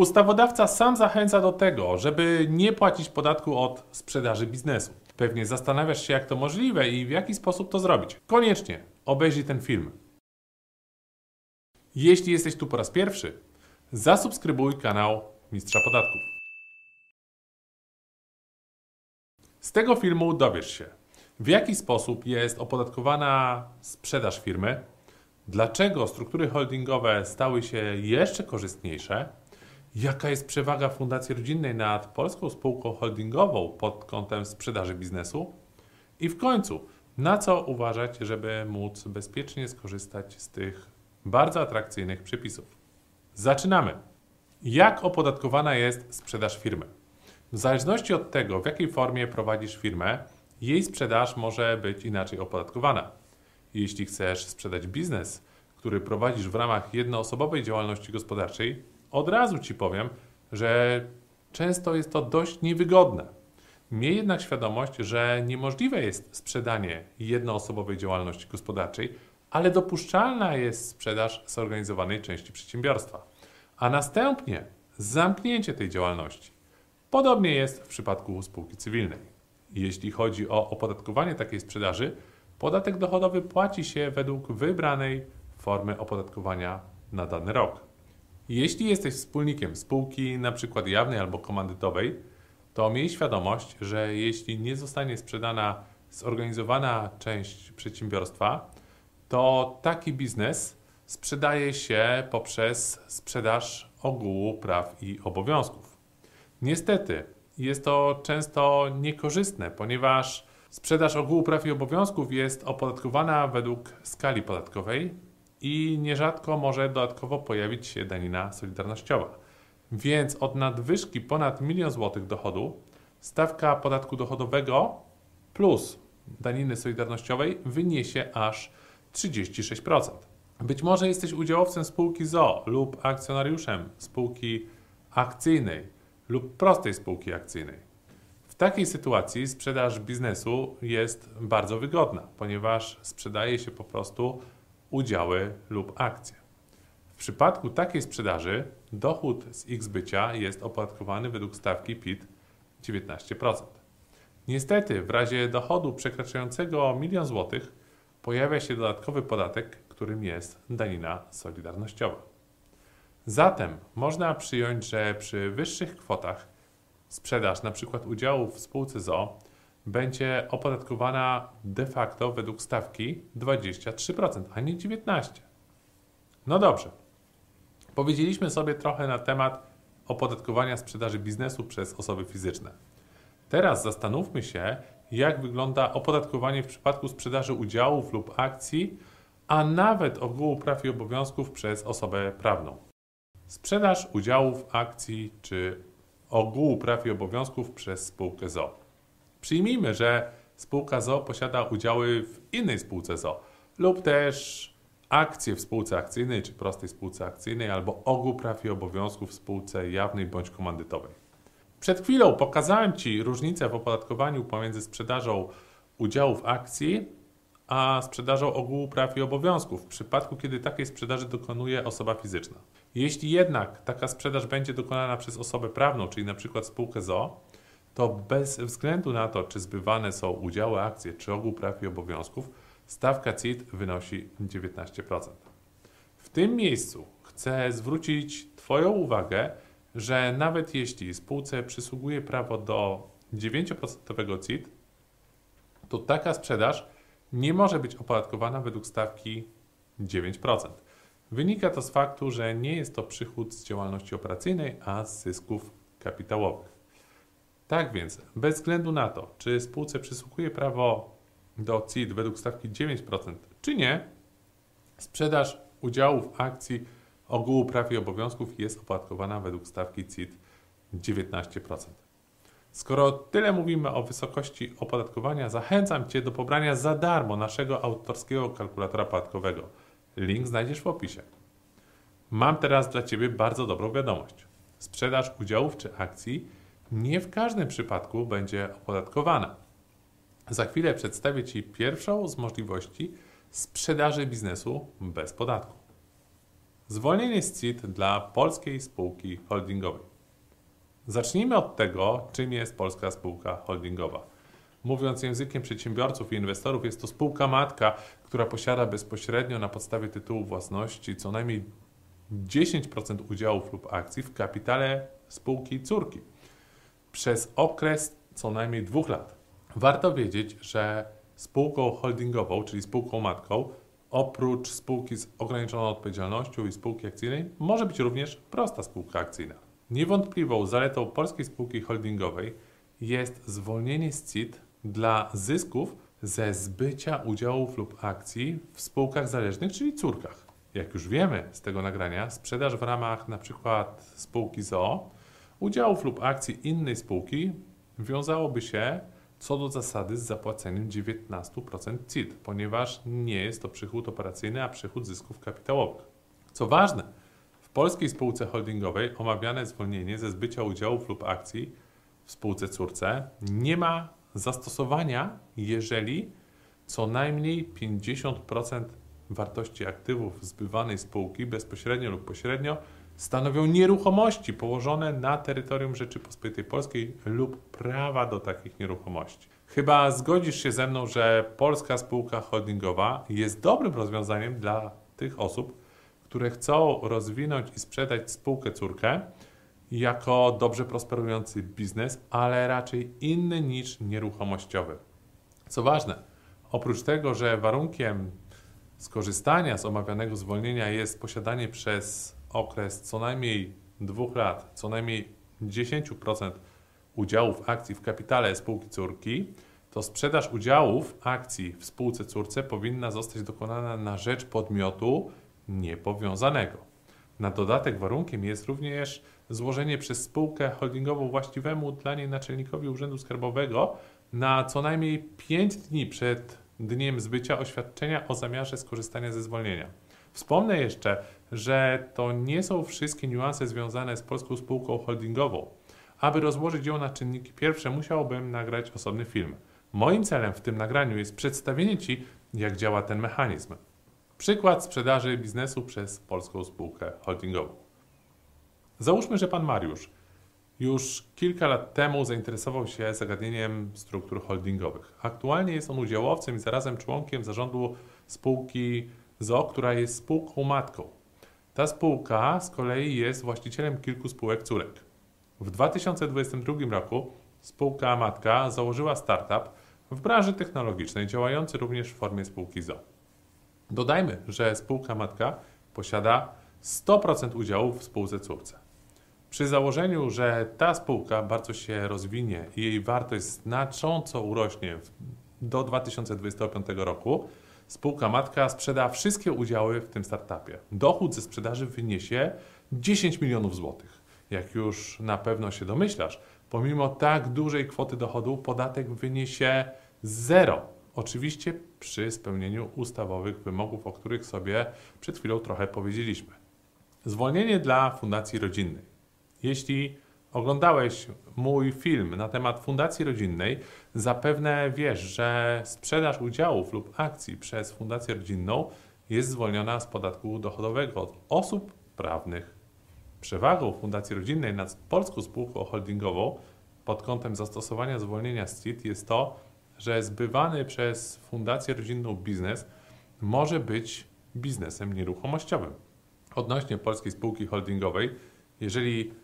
Ustawodawca sam zachęca do tego, żeby nie płacić podatku od sprzedaży biznesu. Pewnie zastanawiasz się, jak to możliwe i w jaki sposób to zrobić. Koniecznie obejrzyj ten film. Jeśli jesteś tu po raz pierwszy, zasubskrybuj kanał Mistrza Podatków. Z tego filmu dowiesz się, w jaki sposób jest opodatkowana sprzedaż firmy, dlaczego struktury holdingowe stały się jeszcze korzystniejsze, jaka jest przewaga Fundacji Rodzinnej nad polską spółką holdingową pod kątem sprzedaży biznesu i w końcu, na co uważać, żeby móc bezpiecznie skorzystać z tych bardzo atrakcyjnych przepisów. Zaczynamy. Jak opodatkowana jest sprzedaż firmy? W zależności od tego, w jakiej formie prowadzisz firmę, jej sprzedaż może być inaczej opodatkowana. Jeśli chcesz sprzedać biznes, który prowadzisz w ramach jednoosobowej działalności gospodarczej, od razu Ci powiem, że często jest to dość niewygodne. Miej jednak świadomość, że niemożliwe jest sprzedanie jednoosobowej działalności gospodarczej, ale dopuszczalna jest sprzedaż zorganizowanej części przedsiębiorstwa, a następnie zamknięcie tej działalności. Podobnie jest w przypadku spółki cywilnej. Jeśli chodzi o opodatkowanie takiej sprzedaży, podatek dochodowy płaci się według wybranej formy opodatkowania na dany rok. Jeśli jesteś wspólnikiem spółki, np. jawnej albo komandytowej, to miej świadomość, że jeśli nie zostanie sprzedana zorganizowana część przedsiębiorstwa, to taki biznes sprzedaje się poprzez sprzedaż ogółu praw i obowiązków. Niestety, jest to często niekorzystne, ponieważ sprzedaż ogółu praw i obowiązków jest opodatkowana według skali podatkowej i nierzadko może dodatkowo pojawić się danina solidarnościowa. Więc od nadwyżki ponad milion złotych dochodu stawka podatku dochodowego plus daniny solidarnościowej wyniesie aż 36%. Być może jesteś udziałowcem spółki ZO lub akcjonariuszem spółki akcyjnej lub prostej spółki akcyjnej. W takiej sytuacji sprzedaż biznesu jest bardzo wygodna, ponieważ sprzedaje się po prostu udziały lub akcje. W przypadku takiej sprzedaży dochód z ich zbycia jest opodatkowany według stawki PIT 19%. Niestety, w razie dochodu przekraczającego milion złotych pojawia się dodatkowy podatek, którym jest danina solidarnościowa. Zatem można przyjąć, że przy wyższych kwotach sprzedaż np. udziałów w spółce ZO będzie opodatkowana de facto według stawki 23%, a nie 19%. No dobrze. Powiedzieliśmy sobie trochę na temat opodatkowania sprzedaży biznesu przez osoby fizyczne. Teraz zastanówmy się, jak wygląda opodatkowanie w przypadku sprzedaży udziałów lub akcji, a nawet ogółu praw i obowiązków przez osobę prawną. Sprzedaż udziałów, akcji czy ogółu praw i obowiązków przez spółkę ZO. Przyjmijmy, że spółka ZO posiada udziały w innej spółce ZO lub też akcje w spółce akcyjnej czy prostej spółce akcyjnej albo ogół praw i obowiązków w spółce jawnej bądź komandytowej. Przed chwilą pokazałem Ci różnicę w opodatkowaniu pomiędzy sprzedażą udziałów akcji a sprzedażą ogółu praw i obowiązków w przypadku, kiedy takiej sprzedaży dokonuje osoba fizyczna. Jeśli jednak taka sprzedaż będzie dokonana przez osobę prawną, czyli przykład spółkę ZO, to bez względu na to, czy zbywane są udziały, akcje czy ogół praw i obowiązków, stawka CIT wynosi 19%. W tym miejscu chcę zwrócić Twoją uwagę, że nawet jeśli spółce przysługuje prawo do 9% CIT, to taka sprzedaż nie może być opodatkowana według stawki 9%. Wynika to z faktu, że nie jest to przychód z działalności operacyjnej, a z zysków kapitałowych. Tak więc, bez względu na to, czy spółce przysługuje prawo do CIT według stawki 9%, czy nie, sprzedaż udziałów akcji ogółu praw i obowiązków jest opodatkowana według stawki CIT 19%. Skoro tyle mówimy o wysokości opodatkowania, zachęcam Cię do pobrania za darmo naszego autorskiego kalkulatora podatkowego. Link znajdziesz w opisie. Mam teraz dla Ciebie bardzo dobrą wiadomość. Sprzedaż udziałów czy akcji nie w każdym przypadku będzie opodatkowana. Za chwilę przedstawię Ci pierwszą z możliwości sprzedaży biznesu bez podatku. Zwolnienie z CIT dla polskiej spółki holdingowej. Zacznijmy od tego, czym jest polska spółka holdingowa. Mówiąc językiem przedsiębiorców i inwestorów, jest to spółka matka, która posiada bezpośrednio na podstawie tytułu własności co najmniej 10% udziałów lub akcji w kapitale spółki córki przez okres co najmniej dwóch lat. Warto wiedzieć, że spółką holdingową, czyli spółką matką, oprócz spółki z ograniczoną odpowiedzialnością i spółki akcyjnej, może być również prosta spółka akcyjna. Niewątpliwą zaletą polskiej spółki holdingowej jest zwolnienie z CIT dla zysków ze zbycia udziałów lub akcji w spółkach zależnych, czyli córkach. Jak już wiemy z tego nagrania, sprzedaż w ramach np. spółki ZOO udziałów lub akcji innej spółki wiązałoby się co do zasady z zapłaceniem 19% CIT, ponieważ nie jest to przychód operacyjny, a przychód zysków kapitałowych. Co ważne, w polskiej spółce holdingowej omawiane zwolnienie ze zbycia udziałów lub akcji w spółce córce nie ma zastosowania, jeżeli co najmniej 50% wartości aktywów zbywanej spółki bezpośrednio lub pośrednio stanowią nieruchomości położone na terytorium Rzeczypospolitej Polskiej lub prawa do takich nieruchomości. Chyba zgodzisz się ze mną, że polska spółka holdingowa jest dobrym rozwiązaniem dla tych osób, które chcą rozwinąć i sprzedać spółkę córkę jako dobrze prosperujący biznes, ale raczej inny niż nieruchomościowy. Co ważne, oprócz tego, że warunkiem skorzystania z omawianego zwolnienia jest posiadanie przez okres co najmniej dwóch lat, co najmniej 10% udziałów akcji w kapitale spółki córki, to sprzedaż udziałów akcji w spółce córce powinna zostać dokonana na rzecz podmiotu niepowiązanego. Na dodatek warunkiem jest również złożenie przez spółkę holdingową właściwemu dla niej naczelnikowi Urzędu Skarbowego na co najmniej 5 dni przed dniem zbycia oświadczenia o zamiarze skorzystania ze zwolnienia. Wspomnę jeszcze, że to nie są wszystkie niuanse związane z polską spółką holdingową. Aby rozłożyć ją na czynniki pierwsze, musiałbym nagrać osobny film. Moim celem w tym nagraniu jest przedstawienie Ci, jak działa ten mechanizm. Przykład sprzedaży biznesu przez polską spółkę holdingową. Załóżmy, że pan Mariusz już kilka lat temu zainteresował się zagadnieniem struktur holdingowych. Aktualnie jest on udziałowcem i zarazem członkiem zarządu spółki ZO, która jest spółką matką. Ta spółka z kolei jest właścicielem kilku spółek córek. W 2022 roku spółka matka założyła startup w branży technologicznej, działający również w formie spółki ZO. Dodajmy, że spółka matka posiada 100% udziałów w spółce córce. Przy założeniu, że ta spółka bardzo się rozwinie i jej wartość znacząco urośnie do 2025 roku, spółka matka sprzeda wszystkie udziały w tym startupie. Dochód ze sprzedaży wyniesie 10 milionów złotych. Jak już na pewno się domyślasz, pomimo tak dużej kwoty dochodu podatek wyniesie zero. Oczywiście przy spełnieniu ustawowych wymogów, o których sobie przed chwilą trochę powiedzieliśmy. Zwolnienie dla fundacji rodzinnej. Jeśli oglądałeś mój film na temat fundacji rodzinnej, zapewne wiesz, że sprzedaż udziałów lub akcji przez fundację rodzinną jest zwolniona z podatku dochodowego od osób prawnych. Przewagą fundacji rodzinnej nad polską spółką holdingową pod kątem zastosowania zwolnienia z CIT jest to, że zbywany przez fundację rodzinną biznes może być biznesem nieruchomościowym. Odnośnie polskiej spółki holdingowej, jeżeli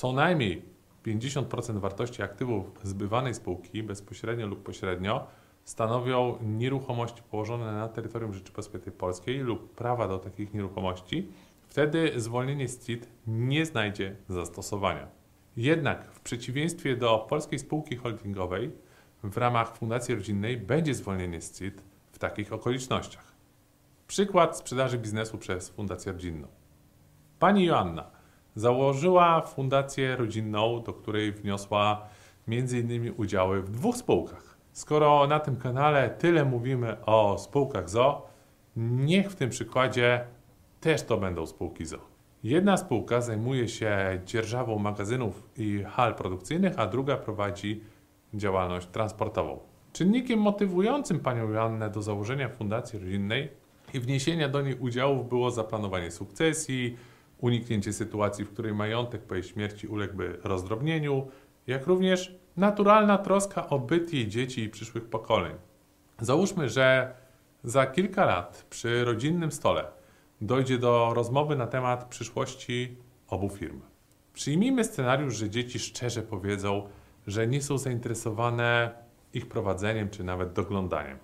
co najmniej 50% wartości aktywów zbywanej spółki bezpośrednio lub pośrednio stanowią nieruchomości położone na terytorium Rzeczypospolitej Polskiej lub prawa do takich nieruchomości, wtedy zwolnienie z CIT nie znajdzie zastosowania. Jednak w przeciwieństwie do polskiej spółki holdingowej, w ramach fundacji rodzinnej będzie zwolnienie z CIT w takich okolicznościach. Przykład sprzedaży biznesu przez fundację rodzinną. Pani Joanna założyła fundację rodzinną, do której wniosła m.in. udziały w dwóch spółkach. Skoro na tym kanale tyle mówimy o spółkach ZO, niech w tym przykładzie też to będą spółki ZO. Jedna spółka zajmuje się dzierżawą magazynów i hal produkcyjnych, a druga prowadzi działalność transportową. Czynnikiem motywującym panią Joannę do założenia fundacji rodzinnej i wniesienia do niej udziałów było zaplanowanie sukcesji, uniknięcie sytuacji, w której majątek po jej śmierci uległby rozdrobnieniu, jak również naturalna troska o byt jej dzieci i przyszłych pokoleń. Załóżmy, że za kilka lat przy rodzinnym stole dojdzie do rozmowy na temat przyszłości obu firm. Przyjmijmy scenariusz, że dzieci szczerze powiedzą, że nie są zainteresowane ich prowadzeniem czy nawet doglądaniem.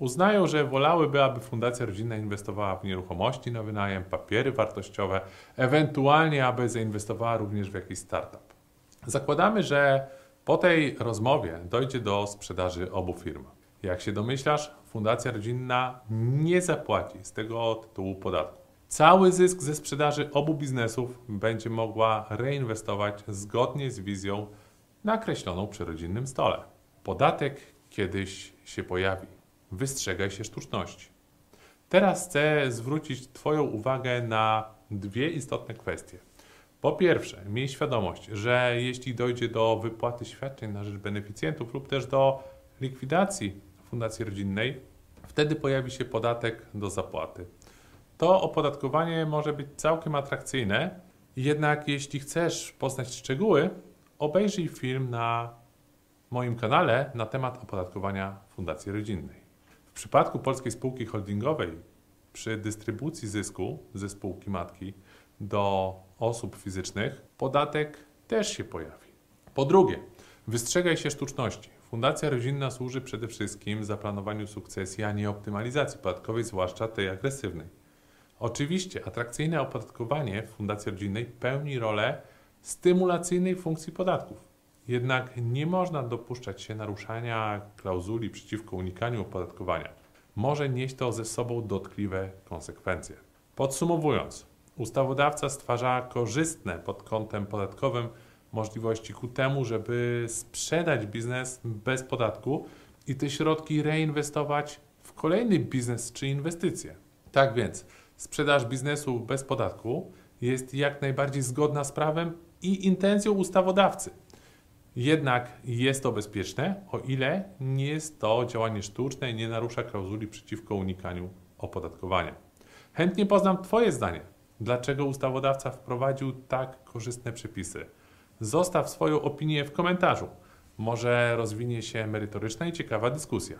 Uznają, że wolałyby, aby Fundacja Rodzinna inwestowała w nieruchomości na wynajem, papiery wartościowe, ewentualnie aby zainwestowała również w jakiś startup. Zakładamy, że po tej rozmowie dojdzie do sprzedaży obu firm. Jak się domyślasz, Fundacja Rodzinna nie zapłaci z tego tytułu podatku. Cały zysk ze sprzedaży obu biznesów będzie mogła reinwestować zgodnie z wizją nakreśloną przy rodzinnym stole. Podatek kiedyś się pojawi. Wystrzegaj się sztuczności. Teraz chcę zwrócić Twoją uwagę na dwie istotne kwestie. Po pierwsze, miej świadomość, że jeśli dojdzie do wypłaty świadczeń na rzecz beneficjentów lub też do likwidacji fundacji rodzinnej, wtedy pojawi się podatek do zapłaty. To opodatkowanie może być całkiem atrakcyjne, jednak jeśli chcesz poznać szczegóły, obejrzyj film na moim kanale na temat opodatkowania fundacji rodzinnej. W przypadku polskiej spółki holdingowej przy dystrybucji zysku ze spółki matki do osób fizycznych podatek też się pojawi. Po drugie, wystrzegaj się sztuczności. Fundacja rodzinna służy przede wszystkim zaplanowaniu sukcesji, a nie optymalizacji podatkowej, zwłaszcza tej agresywnej. Oczywiście atrakcyjne opodatkowanie w fundacji rodzinnej pełni rolę stymulacyjnej funkcji podatków. Jednak nie można dopuszczać się naruszania klauzuli przeciwko unikaniu opodatkowania. Może nieść to ze sobą dotkliwe konsekwencje. Podsumowując, ustawodawca stwarza korzystne pod kątem podatkowym możliwości ku temu, żeby sprzedać biznes bez podatku i te środki reinwestować w kolejny biznes czy inwestycje. Tak więc, sprzedaż biznesu bez podatku jest jak najbardziej zgodna z prawem i intencją ustawodawcy. Jednak jest to bezpieczne, o ile nie jest to działanie sztuczne i nie narusza klauzuli przeciwko unikaniu opodatkowania. Chętnie poznam Twoje zdanie. Dlaczego ustawodawca wprowadził tak korzystne przepisy? Zostaw swoją opinię w komentarzu. Może rozwinie się merytoryczna i ciekawa dyskusja.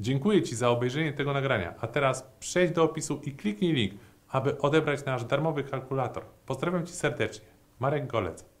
Dziękuję Ci za obejrzenie tego nagrania, a teraz przejdź do opisu i kliknij link, aby odebrać nasz darmowy kalkulator. Pozdrawiam Cię serdecznie. Marek Golec.